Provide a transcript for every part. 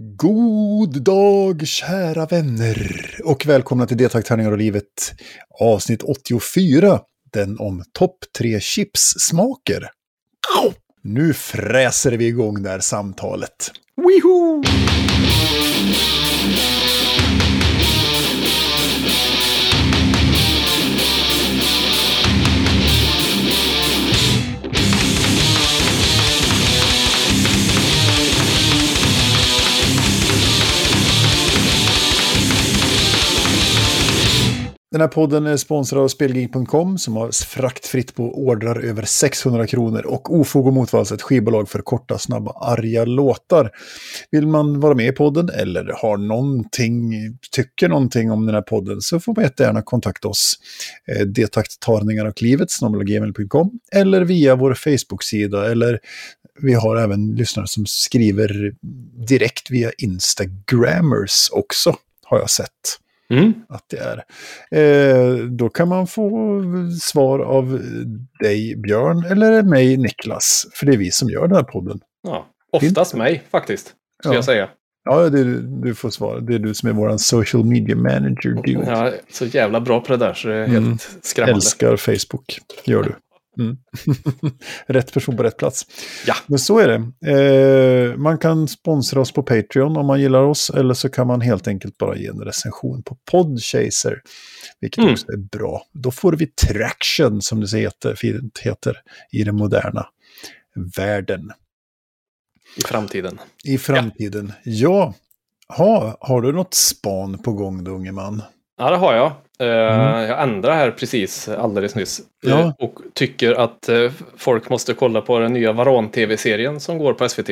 God dag kära vänner och välkomna till Detakt-tärningar och livet avsnitt 84. Den om topp tre chipssmaker. Nu fräser vi igång det här samtalet. Wihoo! Den här podden är sponsrad av Spelgig.com som har fraktfritt på ordrar över 600 kronor och Ofog och Motvalls ett skivbolag för korta, snabba, arga låtar. Vill man vara med i podden eller har någonting, tycker någonting om den här podden så får man jättegärna kontakta oss. Eh, Detakttarningar och livet, snabelagmail.com eller via vår Facebook-sida eller vi har även lyssnare som skriver direkt via Instagrammers också, har jag sett. Mm. att det är. Eh, då kan man få svar av dig, Björn, eller mig, Niklas. För det är vi som gör den här podden. Ja, oftast mig faktiskt, ska Ja. jag säga. Ja, det är, du får svara. Det är du som är vår social media manager. Du Jag är så jävla bra på det där så det är Mm. helt skrämmande. älskar Facebook. Gör du. Mm. rätt person på rätt plats. Ja. Men så är det. Eh, man kan sponsra oss på Patreon om man gillar oss. Eller så kan man helt enkelt bara ge en recension på Podchaser. Vilket Mm. också är bra. Då får vi traction, som det heter, fint heter, i den moderna världen. I framtiden. I framtiden. Ja. Ha, har du något span på gång då, unge man? Ja, det har jag. Eh, Mm. Jag ändrade här precis alldeles nyss. Eh, Ja. Och tycker att eh, folk måste kolla på den nya Varan-tv-serien som går på SVT.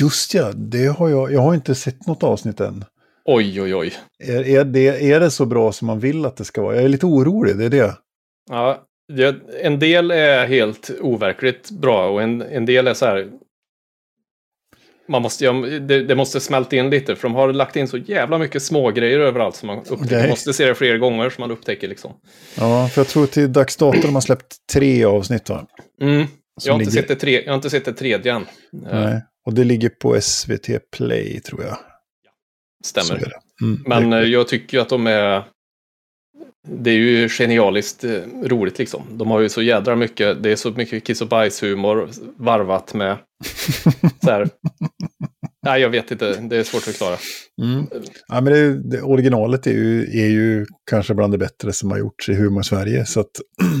Just ja, det har jag. Jag har inte sett något avsnitt än. Oj, oj, oj. Är, är, det, är det så bra som man vill att det ska vara? Jag är lite orolig, det är det. Ja, det, en del är helt overkligt bra och en, en del är så här... Man måste, det, det måste smälta in lite för de har lagt in så jävla mycket små grejer överallt som man upptäcker. Man måste se det flera gånger så man upptäcker liksom. Ja, för jag tror till dags dato de har släppt tre avsnitt va? Mm. Som Jag har, inte ligger- sett tre, jag har inte sett det tredje än. Eh, Nej. Och det ligger på SVT Play tror jag. Stämmer. Mm, Men eh, jag tycker ju att de är... Det är ju genialiskt eh, roligt liksom. De har ju så jädra mycket, det är så mycket kiss och bajshumor varvat med så här. Nej, jag vet inte, det är svårt att förklara. Mm. Ja, men det, det, originalet är ju, är ju kanske bland det bättre som har gjorts i Humor Sverige. Så att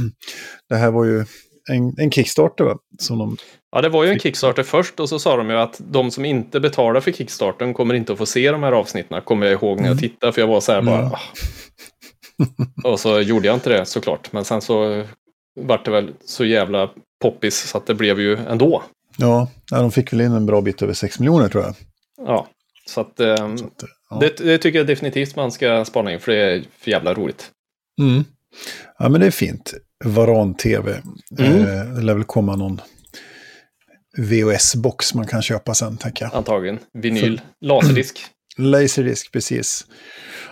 det här var ju en, en Kickstarter va? Som de, Ja, det var ju en Kickstarter först och så sa de ju att de som inte betalar för Kickstarten kommer inte att få se de här avsnitten. Kommer jag ihåg när jag tittade, för jag var så här bara... Mm. Och så gjorde jag inte det såklart, men sen så vart det väl så jävla poppis så att det blev ju ändå. ja, de fick väl in en bra bit över 6 miljoner tror jag. Ja, så att, ehm, Så att, ja. det, det tycker jag definitivt man ska spana in, för det är för jävla roligt. Mm. Ja, men det är fint. Varan-TV. Mm. Eh, det lär väl komma någon VHS-box man kan köpa sen, tänker jag. Antagligen. Vinyl, laserdisk. Laserdisc, precis.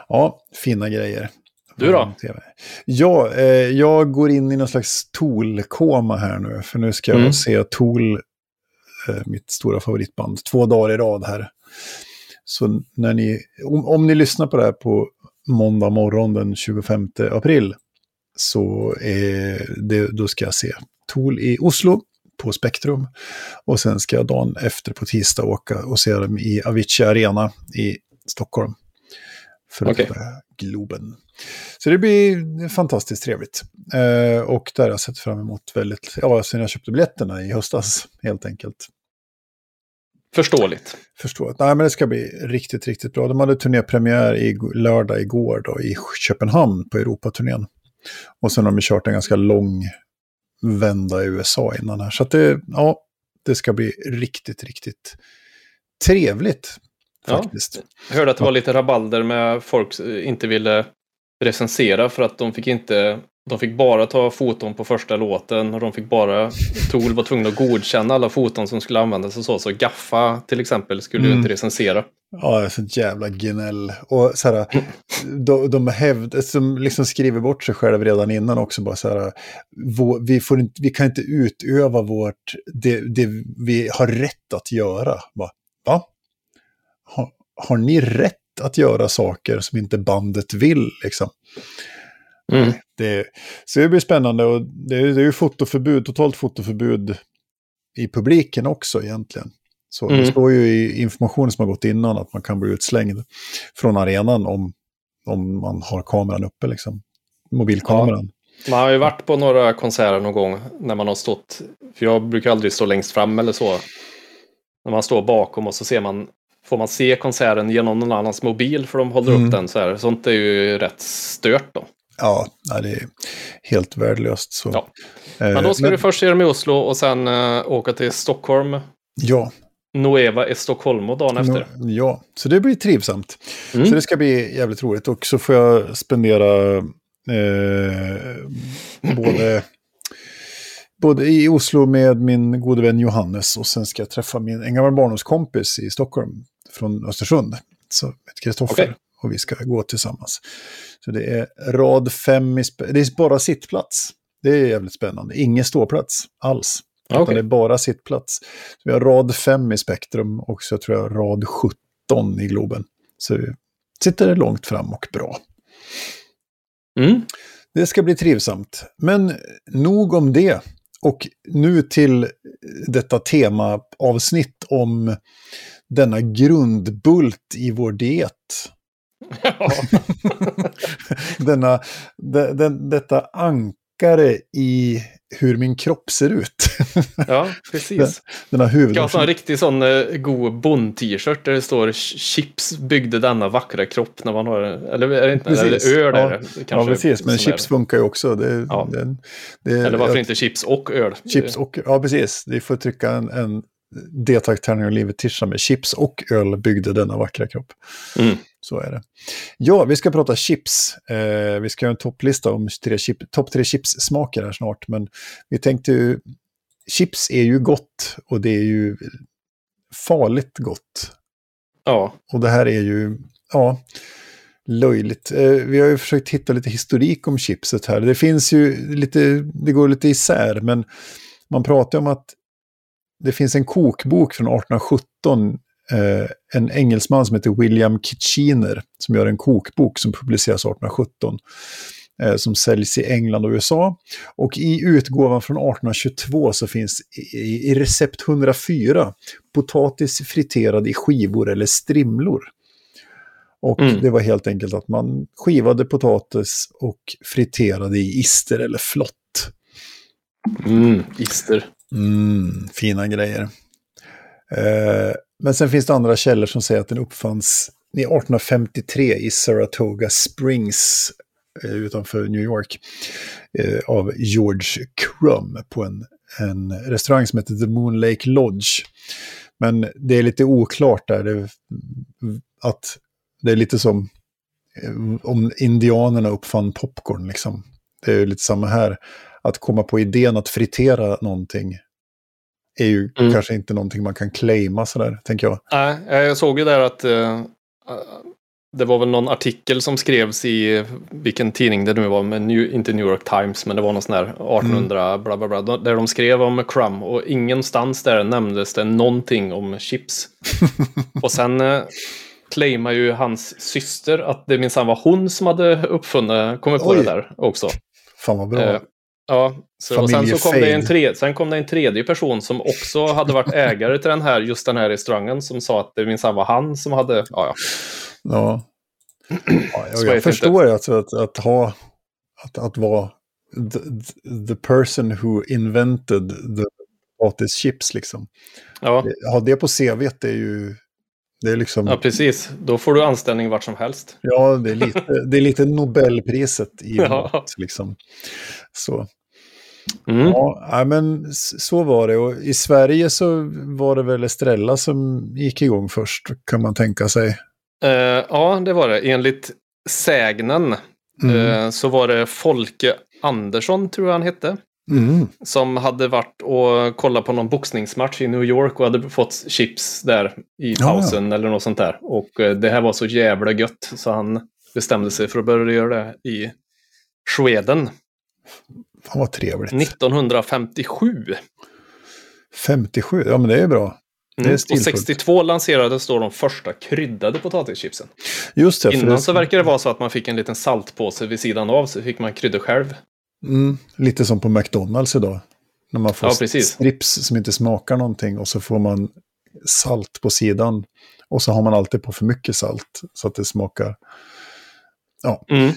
Ja, fina grejer. Du då? Varan-TV. Ja, eh, jag går in i någon slags Tool-koma här nu. För nu ska jag Mm. se Tool, eh, mitt stora favoritband, två dagar i rad här. Så när ni, om, om ni lyssnar på det här på måndag morgon den 25 april så är det, då ska jag se Tool i Oslo på Spektrum. Och sen ska jag dagen efter på tisdag åka och se dem i Avicii Arena i Stockholm. För okay. Globen. Så det blir fantastiskt trevligt. Eh, och där har jag sett fram emot väldigt, ja, sen jag köpte biljetterna i höstas helt enkelt. Förståeligt. Förstår. Nej, men det ska bli riktigt, riktigt bra. De hade turnépremiär i lördag igår då, i Köpenhamn på Europaturnén. Och sen har de kört en ganska lång vända i USA innan här. Så att det, ja, det ska bli riktigt, riktigt trevligt. Faktiskt. Jag hörde att det var lite rabalder med folk som inte ville recensera för att de fick inte de fick bara ta foton på första låten och de fick bara, Tool var tvungna att godkänna alla foton som skulle användas och så. Så Gaffa till exempel skulle ju Mm. inte recensera. Ja, det är sånt jävla gnäll. Och så här, de, de hävd, som liksom skriver bort sig själv redan innan också. Bara så här, vår, vi, får inte, vi kan inte utöva vårt, det, det vi har rätt att göra. Bara, Va? Har, har ni rätt att göra saker som inte bandet vill? Liksom? Mm. Det, så det blir spännande och det, är- det är ju fotoförbud, totalt fotoförbud i publiken också egentligen. Så Mm. det står ju i informationen som har gått innan att man kan bli utslängd från arenan om, om man har kameran uppe, liksom. Mobilkameran. Man har ju varit på några konserter någon gång när man har stått, för jag brukar aldrig stå längst fram eller så. När man står bakom och så ser man, får man se konserten genom någon annans mobil för de håller Mm. upp den så här. Sånt är ju rätt stört då. Ja, det är helt värdelöst. Så. Ja. Eh, Men då ska du först se dem i Oslo och sen eh, åka till Stockholm. Ja, Nueva i Stockholm och dagen efter. ja, så det blir trivsamt. Mm. Så det ska bli jävligt roligt. Och så får jag spendera eh, både, både i Oslo med min gode vän Johannes och sen ska jag träffa min, en gammal barndomskompis i Stockholm från Östersund. Så Kristoffer. Okej. Och vi ska gå tillsammans. Så det är rad fem Det är bara sittplats. Det är jävligt spännande. Ingen ståplats alls. Utan det är bara sittplats. Så vi har rad 5 i Spektrum och så tror jag rad 17 i Globen. Så vi sitter långt fram och bra. Mm. Det ska bli trivsamt. Men nog om det. Och nu till detta temaavsnitt om denna grundbult i vår diet. Ja. Denna, de, den, detta ankare i hur min kropp ser ut. ja, precis. Denna huvud... Jag har en riktig sån eh, god bond-t-shirt där det står chips byggde denna vackra kropp när man har Eller är det inte? Precis. Eller öl är Ja. det. Ja, kanske precis. Men chips är funkar ju också. Det, Ja. det, det, Eller varför jag- inte chips och öl? Chips och... Ja, precis. Vi får trycka en, en Tärning och livet tisha med chips och öl byggde denna vackra kropp. Mm. Så är det. Ja, vi ska prata chips. Eh, vi ska göra en topplista om tre chip, topp tre chipssmaker här snart. Men vi tänkte ju... Chips är ju gott och det är ju farligt gott. Ja, Och det här är ju, ja, löjligt. Eh, vi har ju försökt hitta lite historik om chipset här. Det finns ju lite, det går lite isär, men man pratar om att det finns en kokbok från 1817, eh, en engelsman som heter William Kitchener, som gör en kokbok som publiceras 1817 eh, som säljs i England och USA. Och i utgåvan från 1822 så finns i, i recept 104 potatis friterad i skivor eller strimlor. Och Mm. det var helt enkelt att man skivade potatis och friterade i ister eller flott. mm, ister. Mm, fina grejer. Eh, men sen finns det andra källor som säger att den uppfanns 1853 i Saratoga Springs eh, utanför New York eh, av George Crum på en, en restaurang som heter The Moon Lake Lodge. Men det är lite oklart där. Det, att det är lite som eh, om indianerna uppfann popcorn. Liksom. Det är lite samma här. Att komma på idén att fritera någonting är ju Mm. kanske inte någonting man kan claima sådär, tänker jag. Nej, jag såg ju där att eh, det var väl någon artikel som skrevs i vilken tidning det nu var, men New, inte New York Times, men det var någon sån här 1800 bla bla bla, där de skrev om Crumb och ingenstans där nämndes det någonting om chips. och sen eh, claimar ju hans syster att det minsann var hon som hade uppfunnit, kommit på Oj. det där också. Fan vad bra. Eh, ja, så, och sen, så kom det en tredje, sen kom det en tredje person som också hade varit ägare till den här, just den här restaurangen som sa att det minsann var han som hade, ja, ja. Ja. ja jag, jag förstår alltså att, att ha, att, att vara the, the person who invented the potatis chips liksom. Ja, Ha det på CV är ju, det är liksom, ja, ja, precis. Då får du anställning vart som helst. det, är lite, det är lite Nobelpriset i Ja. mat liksom. Så. Mm. Ja, men så var det. Och i Sverige så var det väl Estrella som gick igång först, kan man tänka sig. Eh, ja, det var det. Enligt sägnen Mm. eh, så var det Folke Andersson, tror jag han hette, Mm. som hade varit och kollat på någon boxningsmatch i New York och hade fått chips där i Ja, pausen eller något sånt där. Och eh, det här var så jävla gött så han bestämde sig för att börja göra det i Sweden Fan vad trevligt. 1957. 57, ja men det är bra. Det är Mm. Och stilfullt. 62 lanserades då de första kryddade potatischipsen. Just det. Innan det, så verkar det vara så att man fick en liten saltpåse vid sidan av, så fick man krydda själv. mm, lite som på McDonalds idag. När man får Ja, precis. strips som inte smakar någonting och så får man salt på sidan. Och så har man alltid på för mycket salt så att det smakar... Ja, Mm.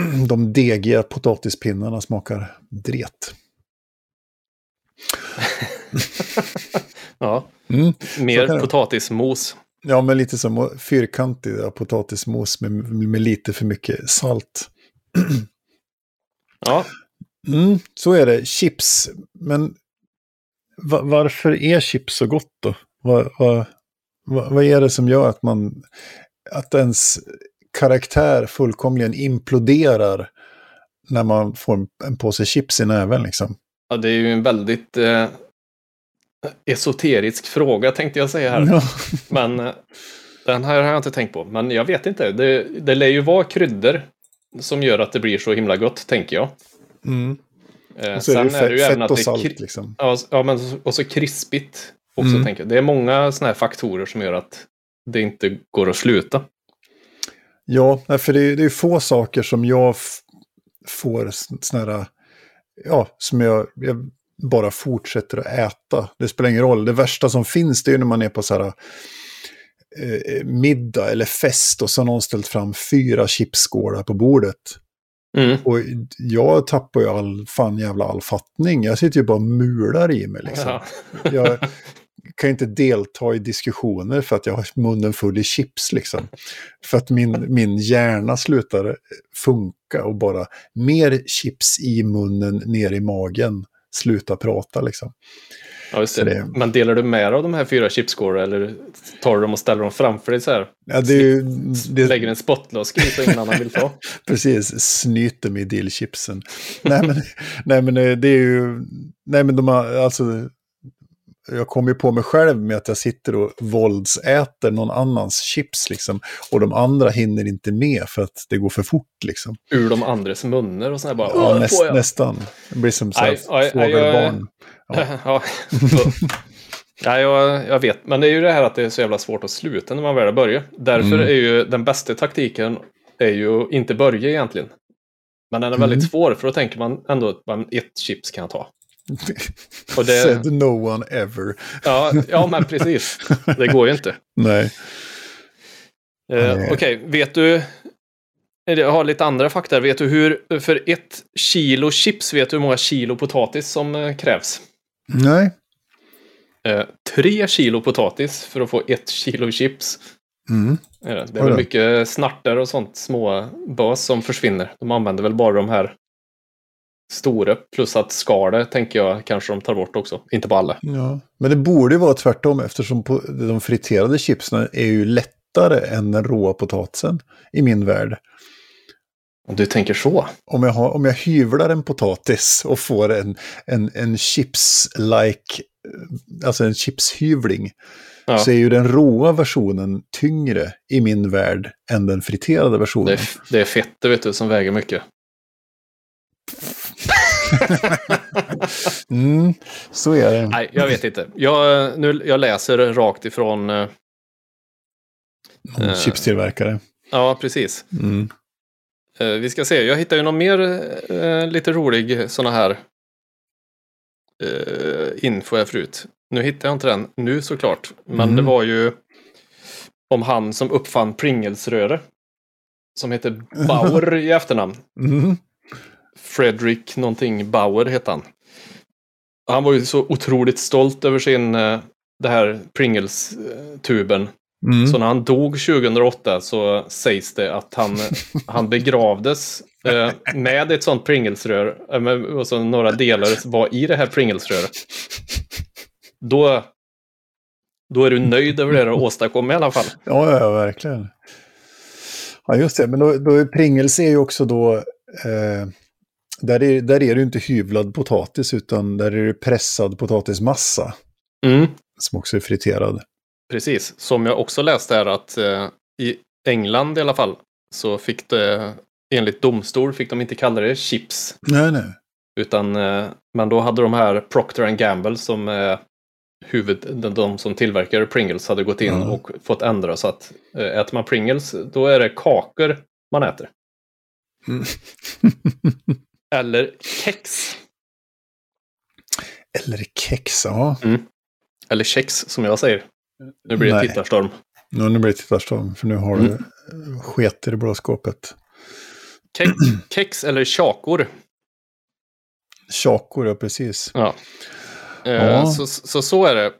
de degiga potatispinnarna smakar dret. Ja, Mm. mer potatismos. Ja, men lite som fyrkantig potatismos med, med lite för mycket salt. Ja, Mm, så är det. Chips. Men va, varför är chips så gott då? Va, va, vad är det som gör att man... Att ens karaktär fullkomligen imploderar när man får en, påse chips i näven liksom? ja det är ju en väldigt eh, esoterisk fråga tänkte jag säga här. Ja. Men eh, den här har jag inte tänkt på. Men jag vet inte. Det, det lär ju vara kryddor som gör att det blir så himla gott, tänker jag. Mm. Eh, Och så är det, sen är det ju fett, även fett att och det salt kri- liksom. Ja, men och så krispigt också, Mm. tänker jag. Det är många sådana här faktorer som gör att det inte går att sluta. Ja, för det är, det är få saker som jag får sådana här, ja, som jag, jag bara fortsätter att äta. Det spelar ingen roll. Det värsta som finns det är ju när man är på så här eh, middag eller fest och så har någon ställt fram fyra chipsskålar på bordet. Mm. Och jag tappar ju all, fan jävla all fattning. Jag sitter ju bara och mular i mig liksom. Ja. Jag kan inte delta i diskussioner för att jag har munnen full i chips liksom. För att min, min hjärna slutar funka och bara mer chips i munnen, ner i magen, sluta prata liksom. Ja, det. Men delar du med dig av de här fyra chipsskålarna eller tar du dem och ställer dem framför dig så här? Ja, det är ju, det, Lägger en spottlosk i så ingen annan vill ta? Precis, snyter med dillchipsen. nej, men, nej, men eh, det är ju... Nej, men de har alltså... Jag kommer ju på mig själv med att jag sitter och våldsäter någon annans chips liksom. Och de andra hinner inte med för att det går för fort liksom. Ur de andres munnar och sådär bara. Ja, "Åh, näst, får jag?" nästan. Det blir som så här Nej, nej, nej, fågelbarn. Ja. ja, jag, jag vet. Men det är ju det här att det är så jävla svårt att sluta när man väl har börjat. Därför Mm. är ju den bästa taktiken är ju inte börja egentligen. Men den är Mm. väldigt svår för då tänker man ändå att ett chips kan jag ta. Och det- Said no one ever. Ja, ja men precis. Det går ju inte. Nej. Eh. Okej, vet du... Jag har lite andra fakta. Vet du hur... För ett kilo chips, vet du hur många kilo potatis som eh, krävs? Nej. Eh, tre kilo potatis för att få ett kilo chips. Mm. är Det, är väl mycket snartar och sånt små bös som försvinner. De använder väl bara de här stora. Plus att skalet tänker jag kanske de tar bort också. Inte på alla. Ja. Men det borde ju vara tvärtom eftersom de friterade chipsen är ju lättare än den råa potatisen i min värld. Om du tänker så. Om jag, har, om jag hyvlar en potatis och får en, en, en chips-like, alltså en chipshyvling, Ja. så är ju den råa versionen tyngre i min värld än den friterade Det versionen. är, det är fett, det vet du, som väger mycket. Mm, så är det. Nej, jag vet inte. Jag, nu, jag läser rakt ifrån... eh, Någon eh. chipstillverkare. Ja, precis. Mm. Eh, vi ska se, jag hittar ju någon mer eh, lite rolig sån här eh, info här förut. Nu hittar jag inte den nu såklart. Men Mm. det var ju om han som uppfann Pringles-röre. Som heter Bauer i efternamn. Mm. Fredrik någonting Bauer heter han. Han var ju så otroligt stolt över sin, eh, det här Pringles-tuben. Mm. Så när han dog 2008 så sägs det att han, han begravdes eh, med ett sånt Pringles-rör. eh, Och så några delar var i det här Pringles-röret. Då, då är du nöjd över det du har åstadkommit i alla fall. Ja, ja, ja, verkligen. Ja, just det. Men då, då Pringles är ju också då... Eh, där, är, där är det inte hyvlad potatis, utan där är det pressad potatismassa. Mm, Som också är friterad. precis. Som jag också läste här att eh, i England i alla fall så fick det enligt domstol fick de inte kalla det chips. Nej, nej. Utan, eh, men då hade de här Procter Gamble som är huvud, de, de som tillverkar Pringles hade gått in Mm. och fått ändra så att eh, äter man Pringles, då är det kakor man äter. Mm. Eller kex. Eller kex, ja. Eller kex som jag säger. Nu blir det Nej. tittarstorm. Nu, nu blir det tittarstorm, för nu har Mm. du sketer i blå skåpet. Kex, kex eller chakor. Chakor, ja precis. Ja. Eh, Ja. Så, så, så är det.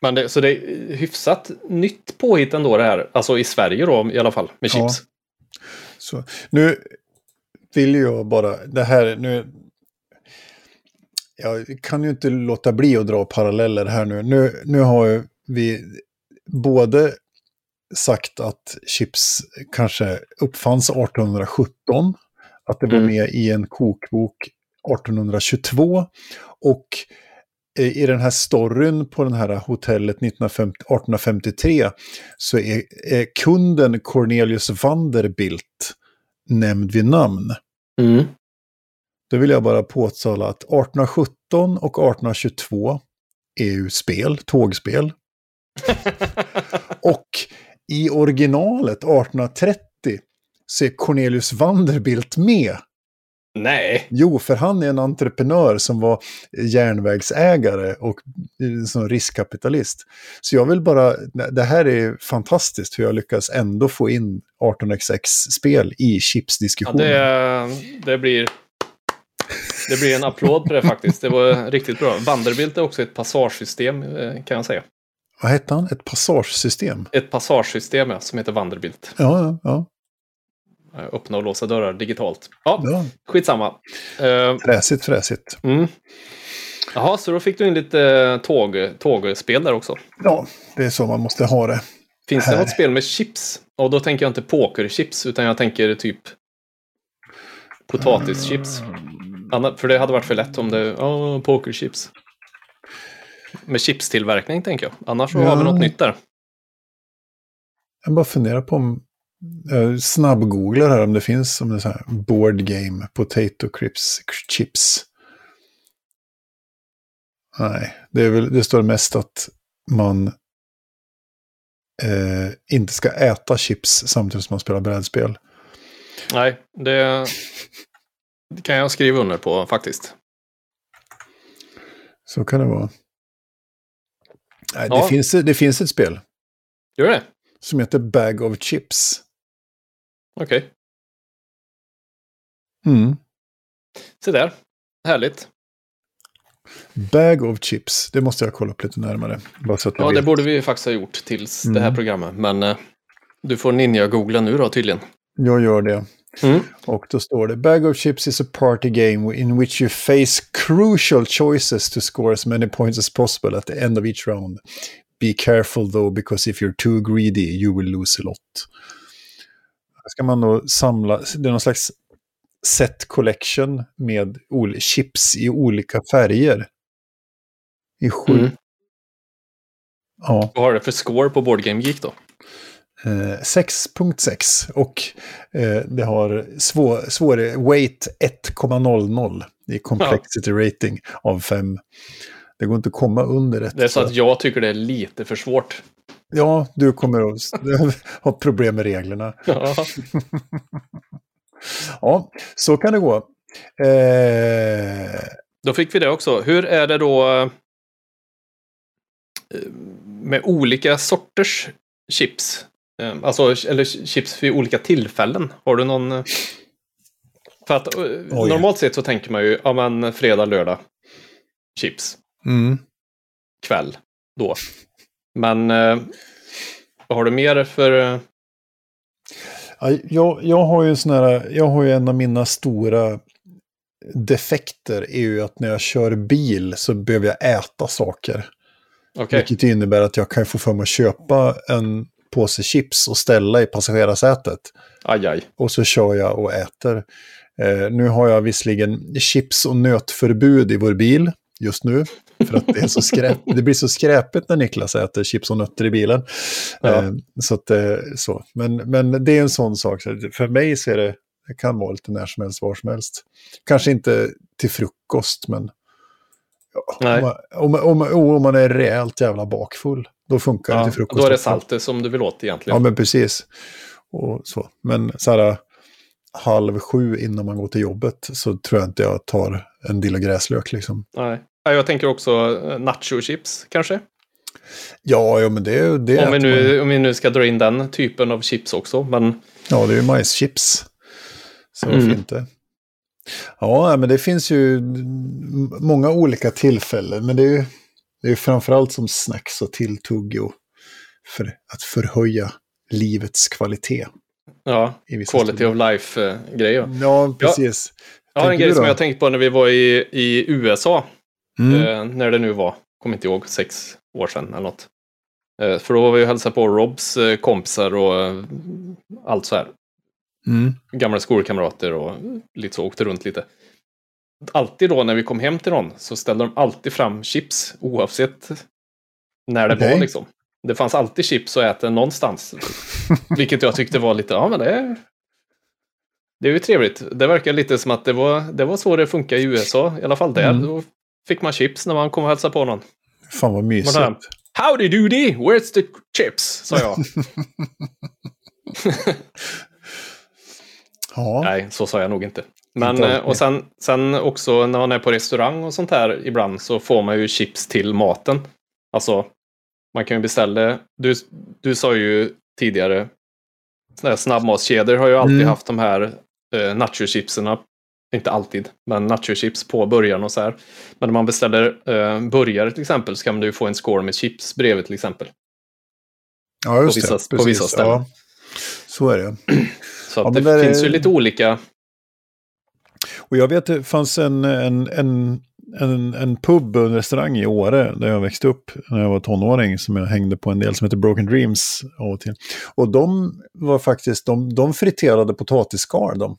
Men det. Så det är hyfsat nytt påhitt ändå det här. Alltså i Sverige då i alla fall, med Ja. chips. Så, nu vill jag bara, det här, nu... Jag kan ju inte låta bli att dra paralleller här nu. Nu, nu har ju vi både sagt att chips kanske uppfanns 1817, att det var Mm. med i en kokbok 1822 och eh, i den här storyn på den här hotellet 1950, 1853 så är, är kunden Cornelius Vanderbilt nämnd vid namn. Mm. Då vill jag bara påtala att 1817 och 1822 är ju spel, tågspel. Och i originalet 1830 så är Cornelius Vanderbilt med. Nej. Jo, för han är en entreprenör som var järnvägsägare och eh, som riskkapitalist. Så jag vill bara, det här är fantastiskt hur jag lyckas ändå få in 18xx-spel i Ja, chipsdiskussionen. det, det blir... Det blir en applåd på det faktiskt. Det var riktigt bra. Vanderbilt är också ett passagesystem eh, kan jag säga. Vad hette han? Ett passagesystem? Ett passagesystem ja, som heter Vanderbilt. Ja, ja, ja. Eh, Öppna och låsa dörrar digitalt. Ja, ja. skitsamma. Eh, Fräsigt, fräsigt. Mm. Jaha, så då fick du in lite eh, tåg, tågspel där också. Ja, det är så man måste ha det. Finns det Här. något spel med chips? Och då tänker jag inte pokerchips, utan jag tänker typ potatischips. Anna- För det hade varit för lätt om det oh, pokerchips. Med chipstillverkning tänker jag. Annars så har vi Ja. något nytt där. Jag bara funderar på om... Jag snabbgooglar här om det finns som en sån här board game, potato crips, chips. Nej, det, är väl, det står mest att man eh, inte ska äta chips samtidigt som man spelar brädspel. Nej, det, det kan jag skriva under på faktiskt. Så kan det vara. Nej, Ja. det, finns, det finns ett spel Gör det? som heter Bag of Chips. Okej, Mm. se där. Härligt. Bag of Chips, det måste jag kolla upp lite närmare. Bara så att Ja, det vet. borde vi faktiskt ha gjort tills det här Mm. programmet. Men eh, du får ninja-googla nu då tydligen. Jag gör det. Mm. Och då står det Bag of Chips is a party game in which you face crucial choices to score as many points as possible at the end of each round. Be careful though because if you're too greedy you will lose a lot. Ska man då samla, det är någon slags set collection med chips i olika färger. I sju. Mm. Ja. Vad har det för score på Board Game Geek då? Eh, 6.6 och eh, det har svår, svår weight 1,00 i complexity rating av 5. Det går inte att komma under ett. Det är så att jag tycker det är lite för svårt. Ja, du kommer att ha problem med reglerna. Ja. Ja, så kan det gå. Eh, Då fick vi det också. Hur är det då eh, med olika sorters chips? Eh, Alltså, eller chips vid olika tillfällen. Har du någon... eh, För att Oj. normalt sett så tänker man ju, ja men fredag, lördag, chips, mm. kväll, då. Men eh, vad har du mer för... eh, Ja, jag, jag har ju en sån här, jag har ju en av mina stora defekter är ju att när jag kör bil så behöver jag äta saker. Okej, Vilket innebär att jag kan få för mig att köpa en påse chips och ställa i passagerarsätet. aj aj. Och så kör jag och äter. Eh, nu har jag visserligen chips och nötförbud i vår bil just nu. För att det, är så skräp, det blir så skräpigt när Niklas äter chips och nötter i bilen. Ja. Eh, så att, eh, så. Men, men det är en sån sak. För mig så är det, det kan vara lite när som helst, var som helst. Kanske inte till frukost, men. Om, man, om, om, om man är rejält jävla bakfull, då funkar det Ja, till frukost. då är det saltet som du vill åt Ja, egentligen. men precis. Och så. Men så här halv sju innan man går till jobbet så tror jag inte jag tar en del gräslök liksom. Nej. Ja, Jag tänker också eh, nacho-chips kanske. Ja, ja men det, det Om vi, nu, man- om vi nu ska dra in den typen av chips också. Men Ja, det är ju majschips. Så Mm. varför inte? Ja, men det finns ju många olika tillfällen. Men det är ju det är framförallt som snacks och tilltugg och för att förhöja livets kvalitet. ja, quality stunder. of life-grejer. Ja, precis. Jag har en grej som jag tänkt på när vi var i, i USA. Mm. Eh, när det nu var. Kommer inte ihåg, sex år sedan eller något. Eh, för då var vi och hälsade på Robs eh, kompisar och eh, allt så här. Mm. Gamla skolkamrater och lite så, åkte runt lite. Alltid då när vi kom hem till någon så ställde de alltid fram chips oavsett när det Okej. var liksom. Det fanns alltid chips att äta någonstans. Vilket jag tyckte var lite, ja men det är... Det är ju trevligt. Det verkar lite som att det var, det var så det funkar i USA. I alla fall där. Mm. Då fick man chips när man kom och hälsade på någon. Fan vad mysigt. Vadå? Howdy doody, where's the chips? sa jag. Ja, Nej, så sa jag nog inte. Men, Inte eh, och sen, sen också när man är på restaurang och sånt här ibland så får man ju chips till maten. Alltså, man kan ju beställa. Du, du sa ju tidigare, snabbmatskedjor har ju alltid Mm. haft de här eh, nachochipserna. Inte alltid, men nachochips på burgaren och så här. Men när man beställer eh, burgare till exempel så kan du ju få en skål med chips bredvid till exempel. ja just på vissa- det. på Precis. vissa ställen. Ja. Så är det. Så att Ja, det där finns är- ju lite olika. Och jag vet det fanns en, en, en, en, en pub en restaurang i Åre där jag växte upp när jag var tonåring som jag hängde på en del som heter Broken Dreams av och till. Och de var faktiskt, de, de friterade potatisskal de.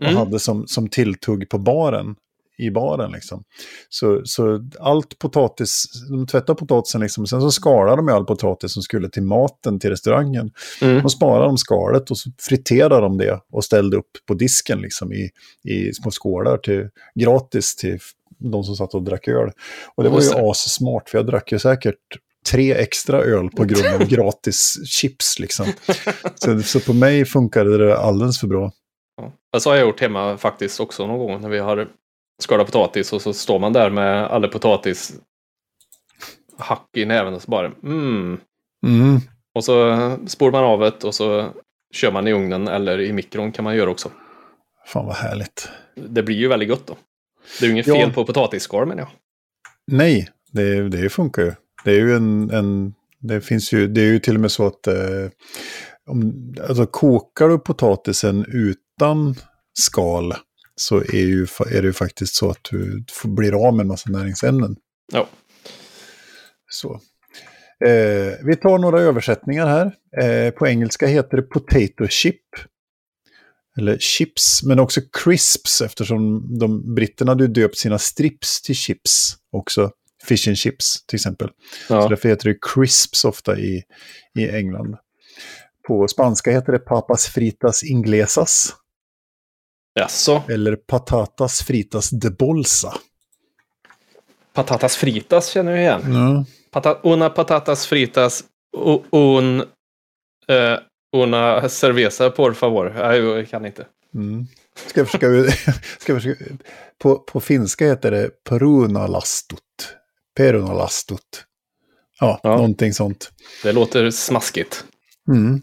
Och Mm. hade som, som tilltugg på baren. I baren liksom. Så, så allt potatis, de tvättade potatisen liksom. Sen så skalade de all potatis som skulle till maten till restaurangen. Mm. De sparade de skalet och så friterade de det och ställde upp på disken liksom i, i små skålar till, gratis till de som satt och drack öl. Och det var ju assmart för jag drack ju säkert tre extra öl på grund av gratis chips liksom. Så, så på mig funkade det alldeles för bra. Ja. Så har jag gjort hemma faktiskt också någon gång när vi har skalat potatis och så står man där med alla potatis hack i näven och så bara mm. Mm. Och så spolar man av det och så kör man i ugnen eller i mikron kan man göra också. Fan vad härligt. Det blir ju väldigt gott då. Det är ju inget Ja. fel på potatisskal men ja. Nej, det, det funkar ju. Det är ju en, en det finns ju, det är ju till och med så att eh, om, alltså kokar du potatisen utan skal så är, ju, är det ju faktiskt så att du blir av med en massa näringsämnen. Ja. Så. Eh, vi tar några översättningar här. Eh, på engelska heter det potato chip. Eller chips, men också crisps eftersom de britterna hade döpt sina strips till chips också. Fish and chips till exempel. Så ja. därför heter det crisps ofta i, i England. På spanska heter det papas fritas inglesas. Jaså, Eller patatas fritas de bolsa. patatas fritas känner jag igen. Ja. Pata una patatas fritas un, eh, una cerveza por favor. Nej, jag kan inte. Mm. Ska jag försöka, ska jag försöka, på, på finska heter det perunalastot. Perunalastot. Ja, Ja. någonting sånt. Det låter smaskigt. Mm.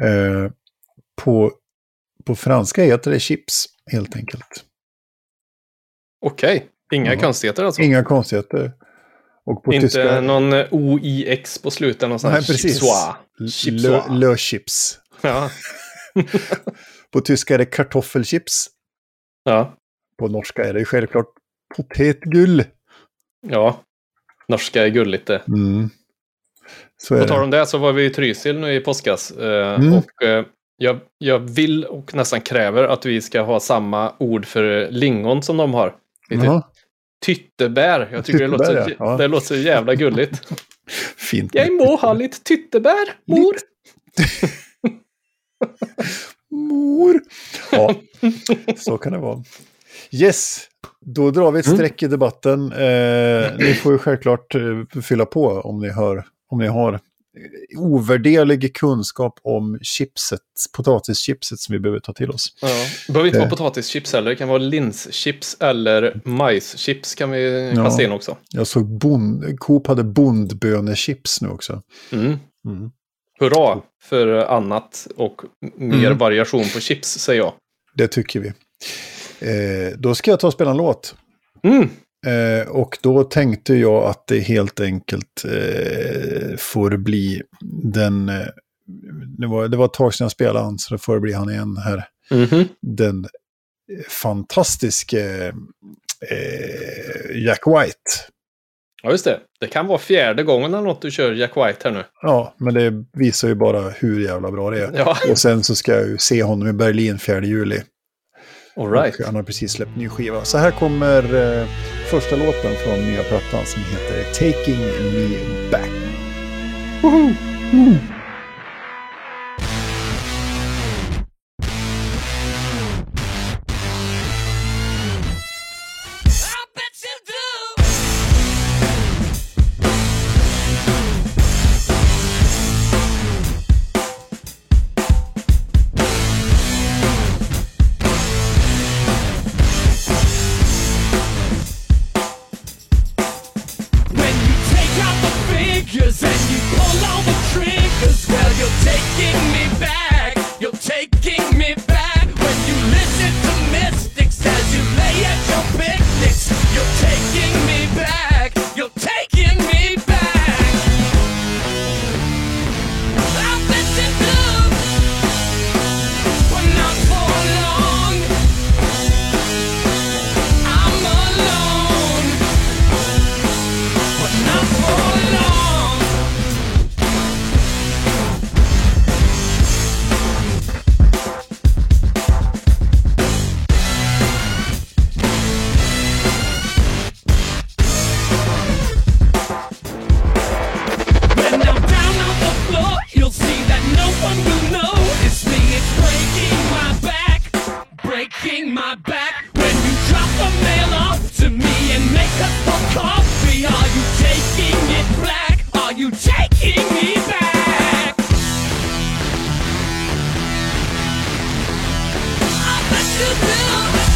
Eh, på, på franska heter det chips, helt enkelt. Okej, inga Ja. konstigheter alltså. Inga konstigheter. Och på inte tyska... någon eh, OIX på slutet. Någon sån här precis. chipsois. Le, le chips. Ja. På tyska är det kartoffelchips. ja, På norska är det självklart potetgull. ja. Norska är gulligt det. Mm. Så är På tal om det så var vi i Trysil nu i påskas. Eh, Mm. Och eh, jag, jag vill och nästan kräver att vi ska ha samma ord för lingon som de har. Jaha, tyttebär. Jag tycker det, Tyttebär, låter, ja. Det låter så jävla gulligt. fint. Jag må ha lite tyttebär, mor. Mor. Ja, så kan det vara. Yes, då drar vi ett streck i debatten. Eh, ni får ju självklart eh, fylla på om ni, hör, om ni har ovärderlig kunskap om chipset, potatischipset som vi behöver ta till oss. Ja. Det behöver inte Eh. vara potatischips heller. Det kan vara linschips eller majschips kan vi Ja. kasta in också. Jag såg bond, Coop hade bondbönechips nu också. Mm. Mm. Hurra för annat och mer Mm. variation på chips säger jag. Det tycker vi. Eh, då ska jag ta och spela en låt. Mm. Eh, och då tänkte jag att det helt enkelt eh, får bli den... Eh, det, var, det var ett tag sedan jag spelade han, så det får bli han igen här. Mhm. Den eh, fantastiske eh, Jack White. Ja, just det. Det kan vara fjärde gången eller något du kör Jack White här nu. Ja, men det visar ju bara hur jävla bra det är. Ja, Och sen så ska jag ju se honom i Berlin 4 juli. all right. Och han har precis släppt ny skiva. Så här kommer eh, första låten från nya plattan som heter Taking Me Back. I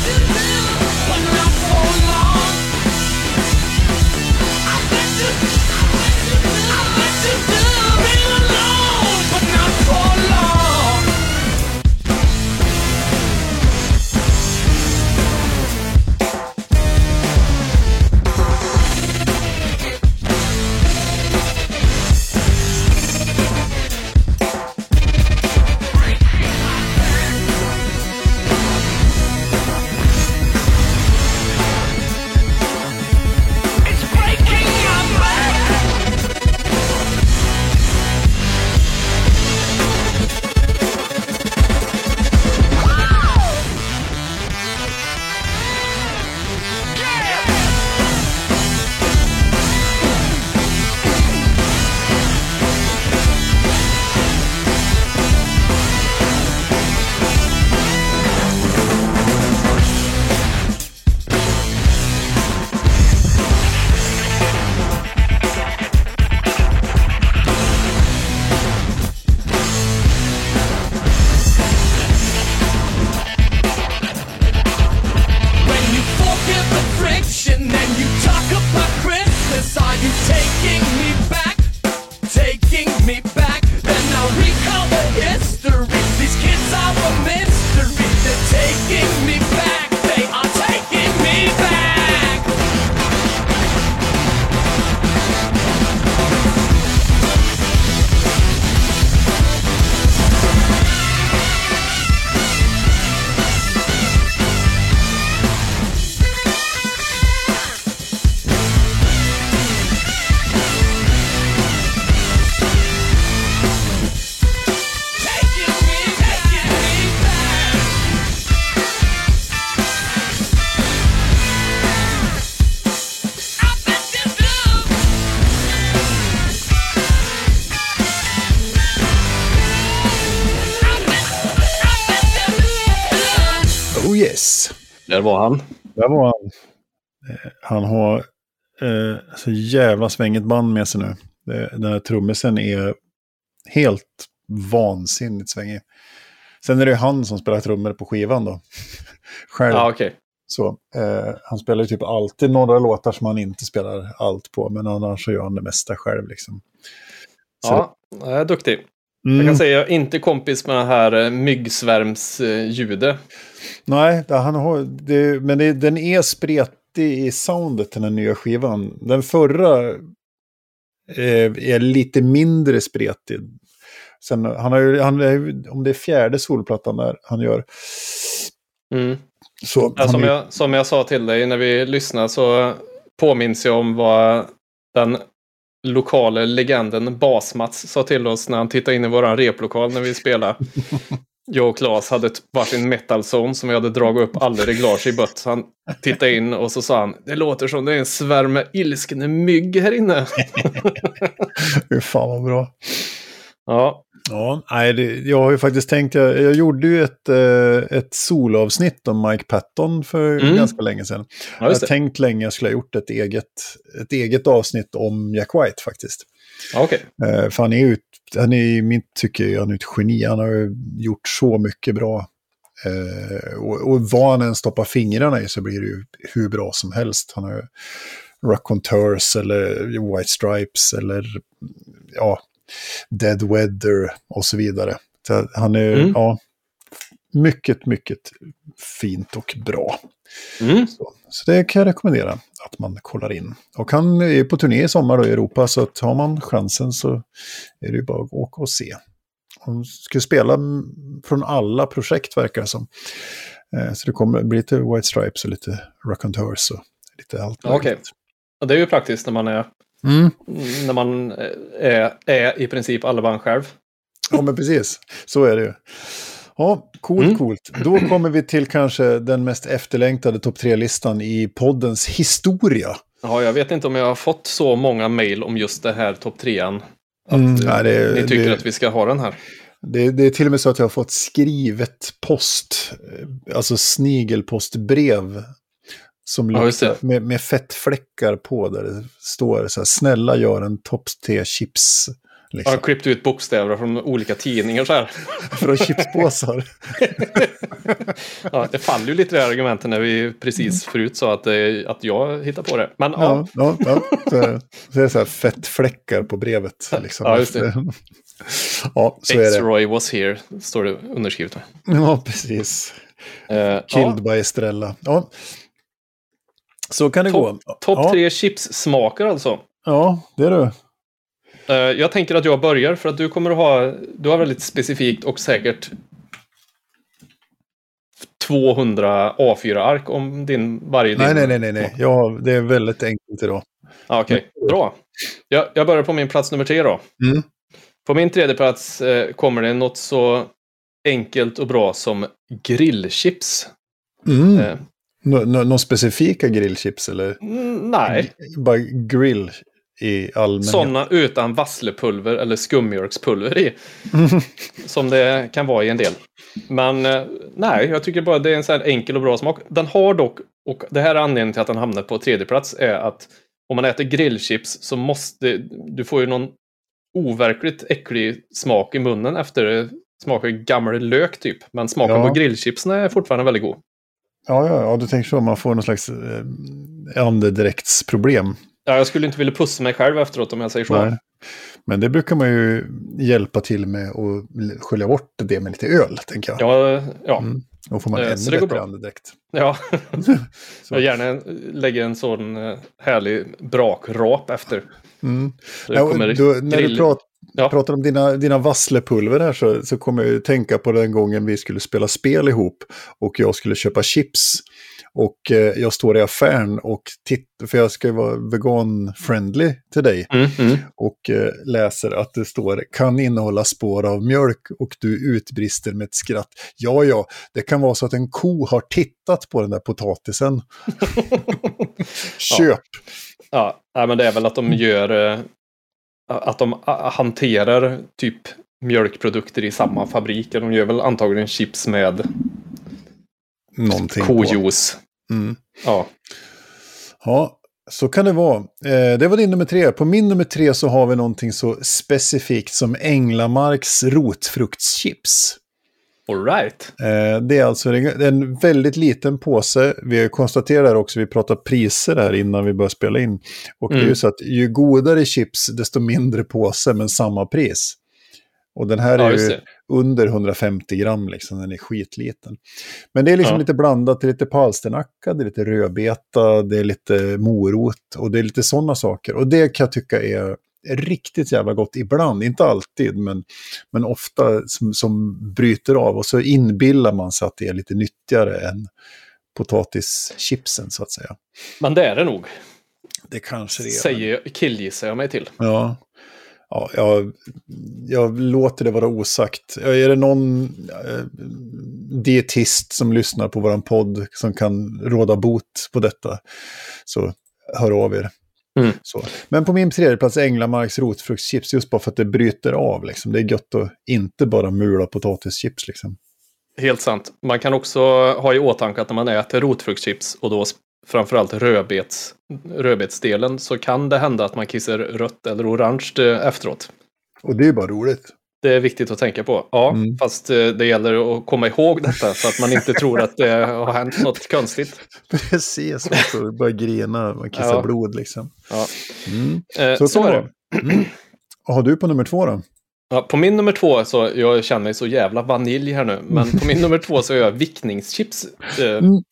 will, but Där var han. Där var han. Eh, Han har eh, så jävla svängigt band med sig nu. Det, den här trummisen är helt vansinnigt svängig. Sen är det han som spelar trummor på skivan då. Själv. Ja, okej. Så, eh, han spelar typ alltid några låtar som han inte spelar allt på. Men annars så gör han det mesta själv liksom. Så- Ja, jag är duktig. Jag Mm. kan säga jag är inte kompis med det här eh, myggsvärmsljudet. Nej, han har, det, men det, den är spretig i soundet den här nya skivan. Den förra eh, är lite mindre spretig. Sen, han har ju, han om det är fjärde solplattan där han gör. Mm. Så, Ja, som, är- jag, som jag sa till dig när vi lyssnade så påminns jag om vad den lokala legenden Basmats sa till oss när han tittade in i våran replokal när vi spelade. Jag och Claes hade ett varsin metalzone som vi hade dragit upp alla reglage i bött. Han tittade in och så sa han Det låter som det är en svärm med ilskna mygg här inne. Fy fan vad bra. Ja, Ja, nej, det, jag har ju faktiskt tänkt, jag, jag gjorde ju ett, eh, ett solavsnitt om Mike Patton för Mm. ganska länge sedan. ja jag har tänkt länge jag skulle ha gjort ett eget, ett eget avsnitt om Jack White faktiskt. Okej. Eh, för han är ju, ett- han är i mitt tycke, han är ett geni. Han har gjort så mycket bra. Eh, och, och vad han än stoppar fingrarna i så blir det ju hur bra som helst. Han har Raconteurs eller White Stripes eller ja, Dead Weather och så vidare. Så han är, Mm. ja, mycket, mycket fint och bra. Mm. Så, så det kan jag rekommendera att man kollar in. Och han är på turné i sommar då i Europa, så att har man chansen så är det ju bara att åka och se. Han ska spela från alla projekt verkar det som. Eh, Så det kommer bli lite White Stripes och lite Raconteurs och lite allt Ja, okej. möjligt. Och det är ju praktiskt när man är, Mm. när man är, är i princip alla band själv. Ja, men precis. Så är det ju. Ja, coolt, Mm. coolt. Då kommer vi till kanske den mest efterlängtade topp tre-listan i poddens historia. Ja, jag vet inte om jag har fått så många mejl om just det här topp trean. Att Mm, eh, nej, det- ni tycker det- att vi ska ha den här. Det, det är till och med så att jag har fått skrivet post, eh, alltså snigelpostbrev. Som Ja, luktar, med, med fettfläckar på där det står så här, snälla gör en topp tre chips. Jag Liksom. har klippt ut bokstäver från olika tidningar så här. Från chipspåsar. Ja, det faller ju lite det här argumentet när vi precis förut sa att, det, att jag hittar på det. Men ja, Ja, ja, ja. Så, så är det så här fettfläckar på brevet. Liksom. Ja, just det. Ja, så är det. X-Roy was here, står det underskrivet. Ja, precis. Eh, Killed ja, by Estrella. Ja. Så kan det Topp- gå. Topp ja, tre chipssmaker alltså. Ja, det är du. Eh, jag tänker att jag börjar för att du kommer att ha, du har väldigt specifikt och säkert 200 A4-ark om din varje Nej, din. nej, nej, nej. Ja, det är väldigt enkelt idag. Ja, Okej, bra. Jag, jag börjar på min plats nummer tre då. Mm. På min tredje plats eh, kommer det något så enkelt och bra som grillchips. Mm. Eh, Nå- nå- Några specifika grillchips eller? mm, nej, Bara grill i allmänhet? sådana utan vasslepulver eller skummjölkspulver i. som det kan vara i en del. Men eh, nej, jag tycker bara det är en sån här enkel och bra smak. Den har dock, och det här är anledningen till att den hamnar på tredje plats är att om man äter grillchips så måste, du får ju någon overkligt äcklig smak i munnen efter det smakar gammal lök typ. Men smaken Ja. på grillchipsen är fortfarande väldigt god. Ja, ja, ja, du tänker så. Man får någon slags eh, andedräktsproblem. Ja, jag skulle inte vilja pussa mig själv efteråt om jag säger så. Nej. Men det brukar man ju hjälpa till med att skölja bort det med lite öl, tänker jag. Ja, ja, Mm. Då får man Eh, ännu bättre andedräkt. ja. Så. jag gärna lägger en sån eh, härlig brakrap efter. Mm. Ja, och då, när du grill- prat, Ja. pratar om dina, dina vasslepulver här så, så kommer jag tänka på den gången vi skulle spela spel ihop och jag skulle köpa chips. Och eh, jag står i affären och tittar, för jag ska ju vara vegan-friendly till dig. Mm, mm. och eh, läser att det står kan innehålla spår av mjölk och du utbrister med ett skratt. Ja, ja, det kan vara så att en ko har tittat på den där potatisen. Köp! Ja, nej, men det är väl att de gör... eh, Att de hanterar typ mjölkprodukter i samma fabrik. De gör väl antagligen chips med någonting på. Kojuice. Mm. Ja. Ja, så kan det vara. Eh, det var din nummer tre. På min nummer tre så har vi någonting så specifikt som Änglamarks rotfruktschips. All right. Eh, det är alltså en, väldigt liten påse. Vi konstaterar också, vi pratar priser här innan vi börjar spela in. Och det är ju Mm. så att ju godare chips, desto mindre påse, men samma pris. Och den här Ja, är ju. Under 150 gram, liksom, den är skitliten. Men det är liksom Ja. lite blandat, det är lite palsternacka, det är lite rödbeta, det är lite morot och det är lite sådana saker. Och det kan jag tycka är riktigt jävla gott ibland, inte alltid, men, men ofta som, som bryter av. Och så inbillar man sig att det är lite nyttigare än potatischipsen, så att säga. Men det är det nog. Det kanske det är. Säger, killgissar jag mig till. Ja. Ja, jag, jag låter det vara osagt. Är det någon eh, dietist som lyssnar på vår podd som kan råda bot på detta så hör av er. Mm. Men på min tredje plats Änglamarks rotfruktschips just bara för att det bryter av. Liksom. Det är gött att inte bara mula potatischips. Liksom. Helt sant. Man kan också ha i åtanke att när man äter rotfruktschips och då framförallt rödbets, rödbetsdelen så kan det hända att man kissar rött eller orange eh, efteråt. Och det är ju bara roligt. Det är viktigt att tänka på. Ja, Mm. fast eh, det gäller att komma ihåg detta så att man inte tror att det har hänt något konstigt. Precis, man får börja grina, man kissar Ja. blod liksom. Ja. Mm. Eh, Så, så är det. Mm. Vad har du på nummer två då? Ja, på min nummer två, så jag känner mig så jävla vanilj här nu, men på min nummer två så är jag vickningschips. Eh, Mm.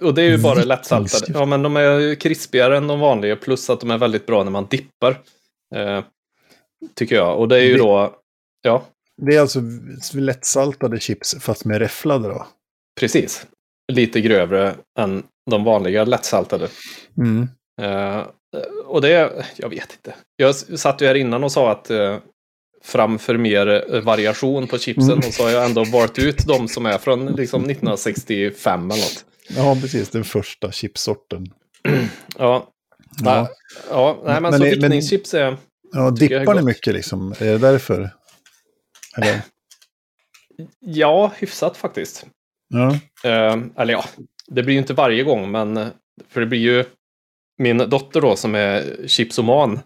Och det är ju bara lättsaltade. Ja, men de är krispigare än de vanliga, plus att de är väldigt bra när man dippar. Eh, tycker jag. Och det är ju Vi- då, ja, Det är alltså lättsaltade chips fast med räfflade då? precis. Lite grövre än de vanliga lättsaltade. Mm. Eh, och det, jag vet inte. Jag satt ju här innan och sa att eh, framför mer eh, variation på chipsen Mm. och så har jag ändå valt ut de som är från liksom 1965 eller något. Ja, precis. Den första chipsorten. Ja, Ja, ja nej, men, Men så det- vickningschips är... ja dippar ni mycket liksom? Är det därför? Eller? Ja, hyfsat faktiskt. Ja. Eh, eller ja, det blir ju inte varje gång, men för det blir ju min dotter då som är chipsoman.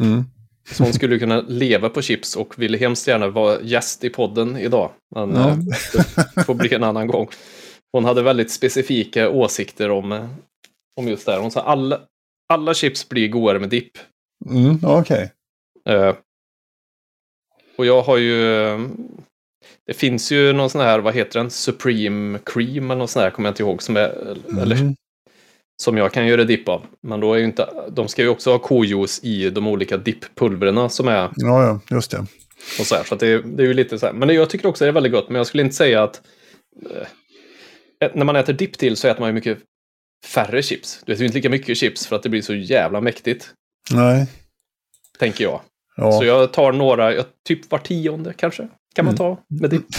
Mm. Så hon skulle kunna leva på chips och ville hemskt gärna vara gäst i podden idag. Men Ja. eh, det får bli en annan gång. Hon hade väldigt specifika åsikter om, eh, om just det här. Hon sa alla, alla chips blir godare med dipp. Mm, Okej. Eh, och jag har ju... Det finns ju någon sån här, vad heter den? Supreme Cream eller något sånt här, kommer jag inte ihåg. Som, är, eller, Mm. Som jag kan göra dipp av. Men då är ju inte... De ska ju också ha kojuice i de olika dipppulverna som är Ja, ja, just det. och så här. Så det, det är ju lite så här. Men jag tycker också det är väldigt gott. Men jag skulle inte säga att... Eh, när man äter dipp till så äter man ju mycket färre chips. Du äter ju inte lika mycket chips för att det blir så jävla mäktigt. Nej. Tänker jag. Ja. Så jag tar några, jag, typ var tionde kanske, kan man ta med dipp.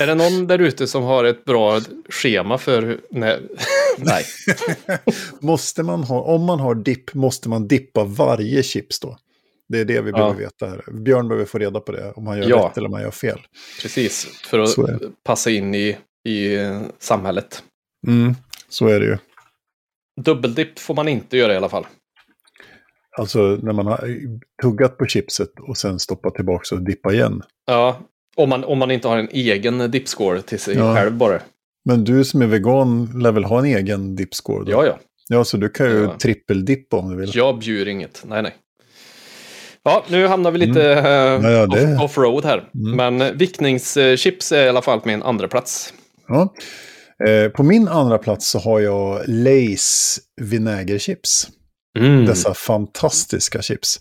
Är det någon där ute som har ett bra schema för... hur- Nej. Måste man ha, om man har dipp, måste man dippa varje chips då? Det är det vi behöver veta här. Björn behöver få reda på det, om han gör Ja. rätt eller om han gör fel. Precis, för att passa in i, i samhället. Mm, så är det ju. Dubbeldipp får man inte göra i alla fall. Alltså när man har tuggat på chipset och sen stoppat tillbaka och dippa igen. Ja, om man, om man inte har en egen dippskål till sig Ja. själv bara. Men du som är vegan lär väl ha en egen då? Ja, ja. Ja, så du kan ju Ja. trippeldippa om du vill. Jag bjuder inget. Nej, nej. Ja, nu hamnar vi lite Mm. Ja, ja, det- off- off-road här. Mm. Men eh, vickningschips är i alla fall min andra plats. Ja. Eh, på min andra plats så har jag Lays vinägerchips. Mm. Dessa fantastiska chips.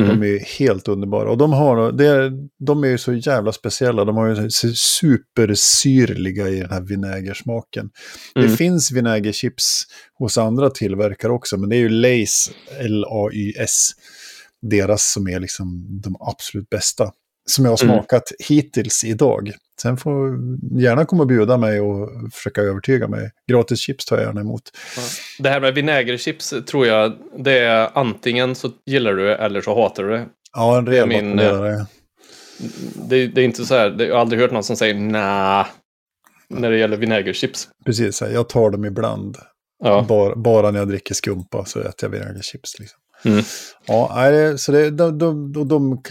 Mm. De är helt underbara. Och de, har, det är, de är ju så jävla speciella. De har ju supersyrliga i den här vinägersmaken. Det Mm. finns vinägerchips hos andra tillverkare också. Men det är ju Lays, L-A-Y-S. Deras som är liksom de absolut bästa. Som jag har Mm. smakat hittills idag. Sen får gärna komma och bjuda mig och försöka övertyga mig. Gratis chips tar jag gärna emot. Det här med vinägerchips tror jag, det är antingen så gillar du det eller så hatar du det. Ja, en rejäl min, vattendelare. Det, det är inte så här, det, jag har aldrig hört någon som säger nah. när det gäller vinägerchips. Precis, jag tar dem ibland. Ja. Bara, bara när jag dricker skumpa så äter jag vinägerchips. Liksom. Mm. Ja, så det, de, de, de, de,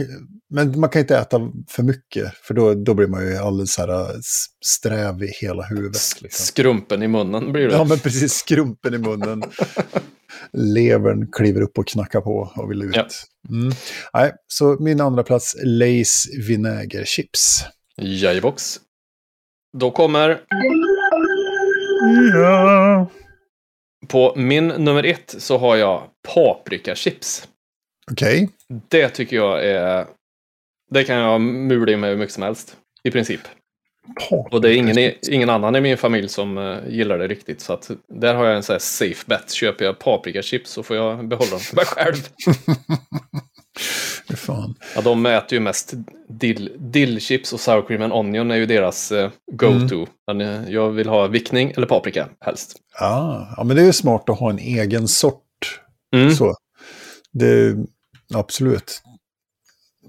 men man kan inte äta för mycket, för då, då blir man ju alldeles så här äh, sträv i hela huvudet. Liksom. Skrumpen i munnen blir det. Ja, men precis, skrumpen i munnen. Levern kliver upp och knackar på och vill ut. Ja. Mm. Nej, så min andra plats, Lays vinägerchips. Jajebox. Då kommer Ja. På min nummer ett så har jag paprikachips. Okej. Det tycker jag är... Det kan jag mula i mig hur mycket som helst. I princip. Och det är ingen, ingen annan i min familj som eh, gillar det riktigt. Så att där har jag en sån här safe bet. Köper jag paprikachips så får jag behålla dem för mig själv. Fy Fan. Ja, de äter ju mest dill, dillchips och sour cream and onion är ju deras eh, go-to. Men eh, jag vill ha vickning eller paprika helst. Ja, ja, men det är ju smart att ha en egen sort. Mm. Så. Det, absolut.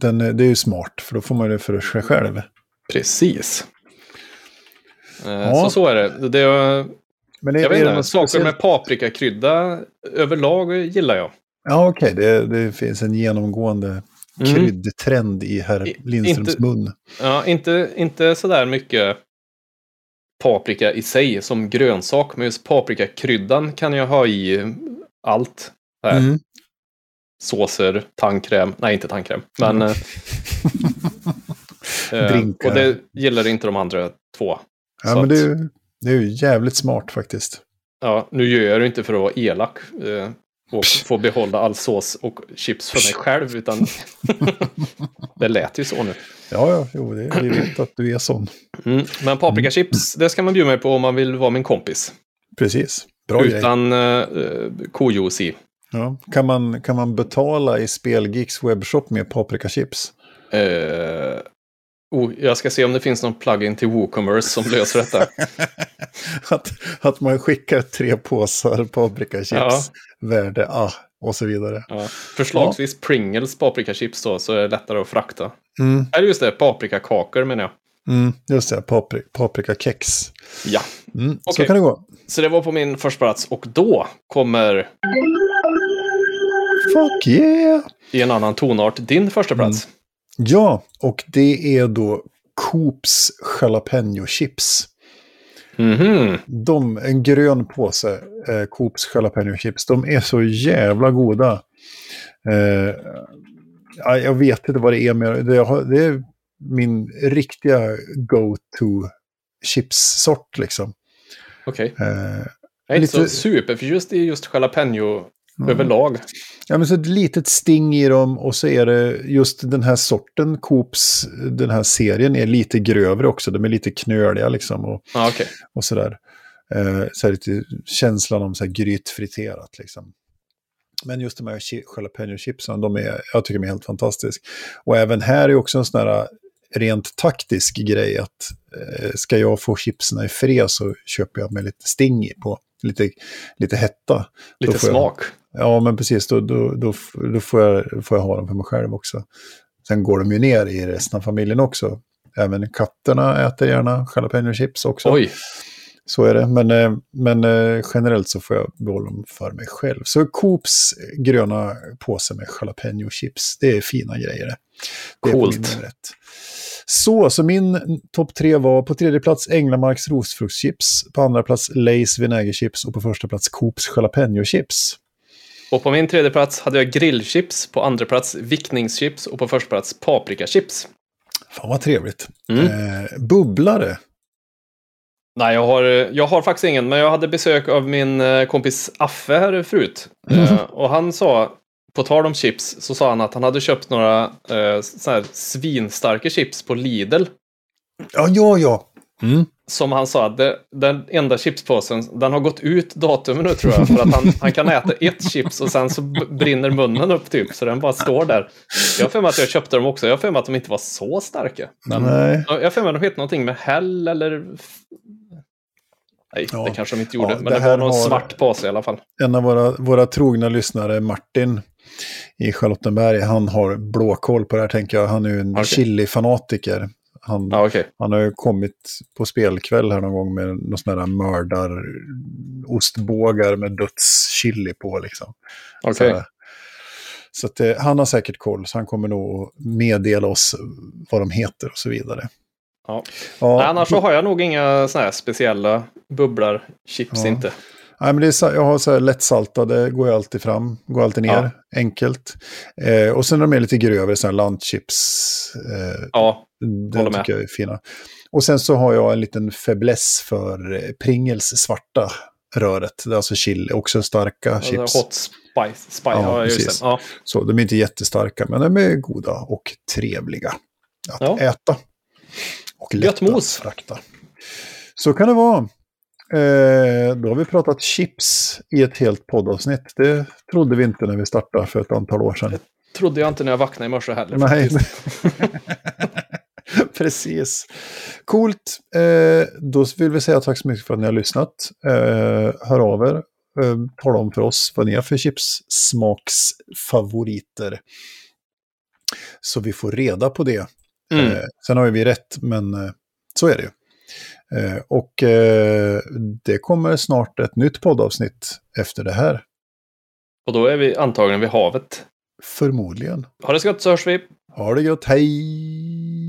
Den, är- det är ju smart, för då får man det för sig själv. Precis. Eh, Ja. Så så är det. det är, Men är, jag vet det inte, saker speciellt? med paprikakrydda överlag gillar jag. Ja, okej. Det, det finns en genomgående Mm. kryddtrend i herr Lindströms inte- mun. Ja, inte, inte sådär mycket paprika i sig som grönsak, men just paprikakryddan kan jag ha i allt. Här. Mm. Såser, tandkräm, nej inte tandkräm, men... eh, eh, Drinkar. och det gillar inte de andra två. Ja, men att- det, är ju- det är ju jävligt smart faktiskt. Ja, nu gör jag det inte för att vara elak eh, och få behålla all sås och chips för mig själv, utan det lät ju så nu. Ja, ja, jo, det, vi vet att du är sån. Mm. Men paprikachips, det ska man bjuda mig på om man vill vara min kompis. Precis. Bra. Utan eh, eh, kojuice i. Ja. Kan, man, kan man betala i Spelgeeks webbshop med paprikachips? Eh, oh, jag ska se om det finns någon plugin till WooCommerce som löser detta. att, att man skickar tre påsar paprikachips, Ja. värde A och så vidare. Ja. Förslagsvis Pringles paprikachips då, så är det lättare att frakta. Mm, Eller just det, paprikakakor menar jag. mm, just det, papri, paprikakex. Ja, Mm, Så Okej. kan det gå. så det var på min första plats och då kommer Fuck yeah! i en annan tonart din första plats. Ja, och det är då Coops jalapeno chips. Mhm. De, en grön påse, eh, Coops jalapeno chips, de är så jävla goda. Eh, ja, jag vet inte vad det är, men det, det är min riktiga go-to chipssort liksom. Okej. Eh, Jag är inte så Lite- superförtjust i just jalapeno överlag. Ja, men så ett litet sting i dem och så är det just den här sorten, Coops, den här serien är lite grövre också. De är lite knöliga liksom och, Ja, okej. och sådär. Eh, så här lite känslan om så här grytfriterat liksom. Men just de här chi- jalapeno-chipsen, de är, jag tycker de är helt fantastiska. Och även här är också en sån här rent taktisk grej att eh, ska jag få chipsen i fred så köper jag med lite sting i på, lite, lite hetta. Lite får jag- smak. Ja, men precis. Då, då, då, då får, jag, får jag ha dem för mig själv också. Sen går de ju ner i resten av familjen också. Även katterna äter gärna jalapeno chips också. Oj, Så är det. Men, eh, men eh, generellt så får jag behålla dem för mig själv. Så Coops gröna påse med jalapeno chips, det är fina grejer det. Det är Coolt. Så, så min topp tre var på tredje plats Änglamarks rosfruktschips, på andra plats Lays vinägerchips och på första plats Coops jalapeno chips. Och på min tredje plats hade jag grillchips, på andra plats vickningschips och på första plats paprikachips. Fan vad trevligt. Mm. Eh, bubblare. Nej, jag har, jag har faktiskt ingen, men jag hade besök av min eh, kompis Affe här förut. Eh, och han sa, på tal om chips, så sa han att han hade köpt några eh, så här svinstarka chips på Lidl. Ja, ja, ja. Mm. Som han sa, det, den enda chipspåsen, den har gått ut datumet nu tror jag. För att han, han kan äta ett chips och sen så brinner munnen upp typ. Så den bara står där. Jag har för mig att jag köpte dem också. Jag har för mig att de inte var så starka. Men Nej. jag har för mig att de hette någonting med häll eller... Nej, Ja. det kanske de inte gjorde. Ja, men det det, här var någon svart påse i alla fall. En av våra, våra trogna lyssnare, Martin i Charlottenberg, han har blåkoll på det här tänker jag. Han är ju en Okej. chili-fanatiker. Han, Ja, okej. han har ju kommit på spelkväll här någon gång med någon sån här mördar ostbågar med dödschili på liksom. Okej. Så, så att, eh, han har säkert koll, så han kommer nog meddela oss vad de heter och så vidare. Ja. Ja, annars så har jag nog inga såna här speciella bubblar, chips Ja. inte. Nej, men det är, jag har så här lättsaltade, går ju alltid fram, går alltid ner, Ja. enkelt. Eh, och sen de är lite grövre, så här lantchips. Eh, Ja, det håller med. tycker jag är fina. Och sen så har jag en liten fäbless för eh, Pringles svarta röret. Det är alltså chili, också starka chips. alltså hot spice. spice. Ja, Ja, precis. Ja. Så de är inte jättestarka, men de är goda och trevliga att Ja. äta. Och lätta att frakta. Så kan det vara. Eh, då har vi pratat chips i ett helt poddavsnitt. Det trodde vi inte när vi startade för ett antal år sedan. Trodde jag inte när jag vaknade i morse heller. Nej. Precis. Coolt. Eh, då vill vi säga tack så mycket för att ni har lyssnat. Eh, hör av er. Eh, tala om för oss vad ni har för chipssmaksfavoriter. Så vi får reda på det. Mm. Eh, sen har ju vi rätt, men eh, så är det ju. Eh, och eh, det kommer snart ett nytt poddavsnitt efter det här. Och då är vi antagligen vid havet. Förmodligen. Ha det så gott så hörs vi. Ha det gött, hej!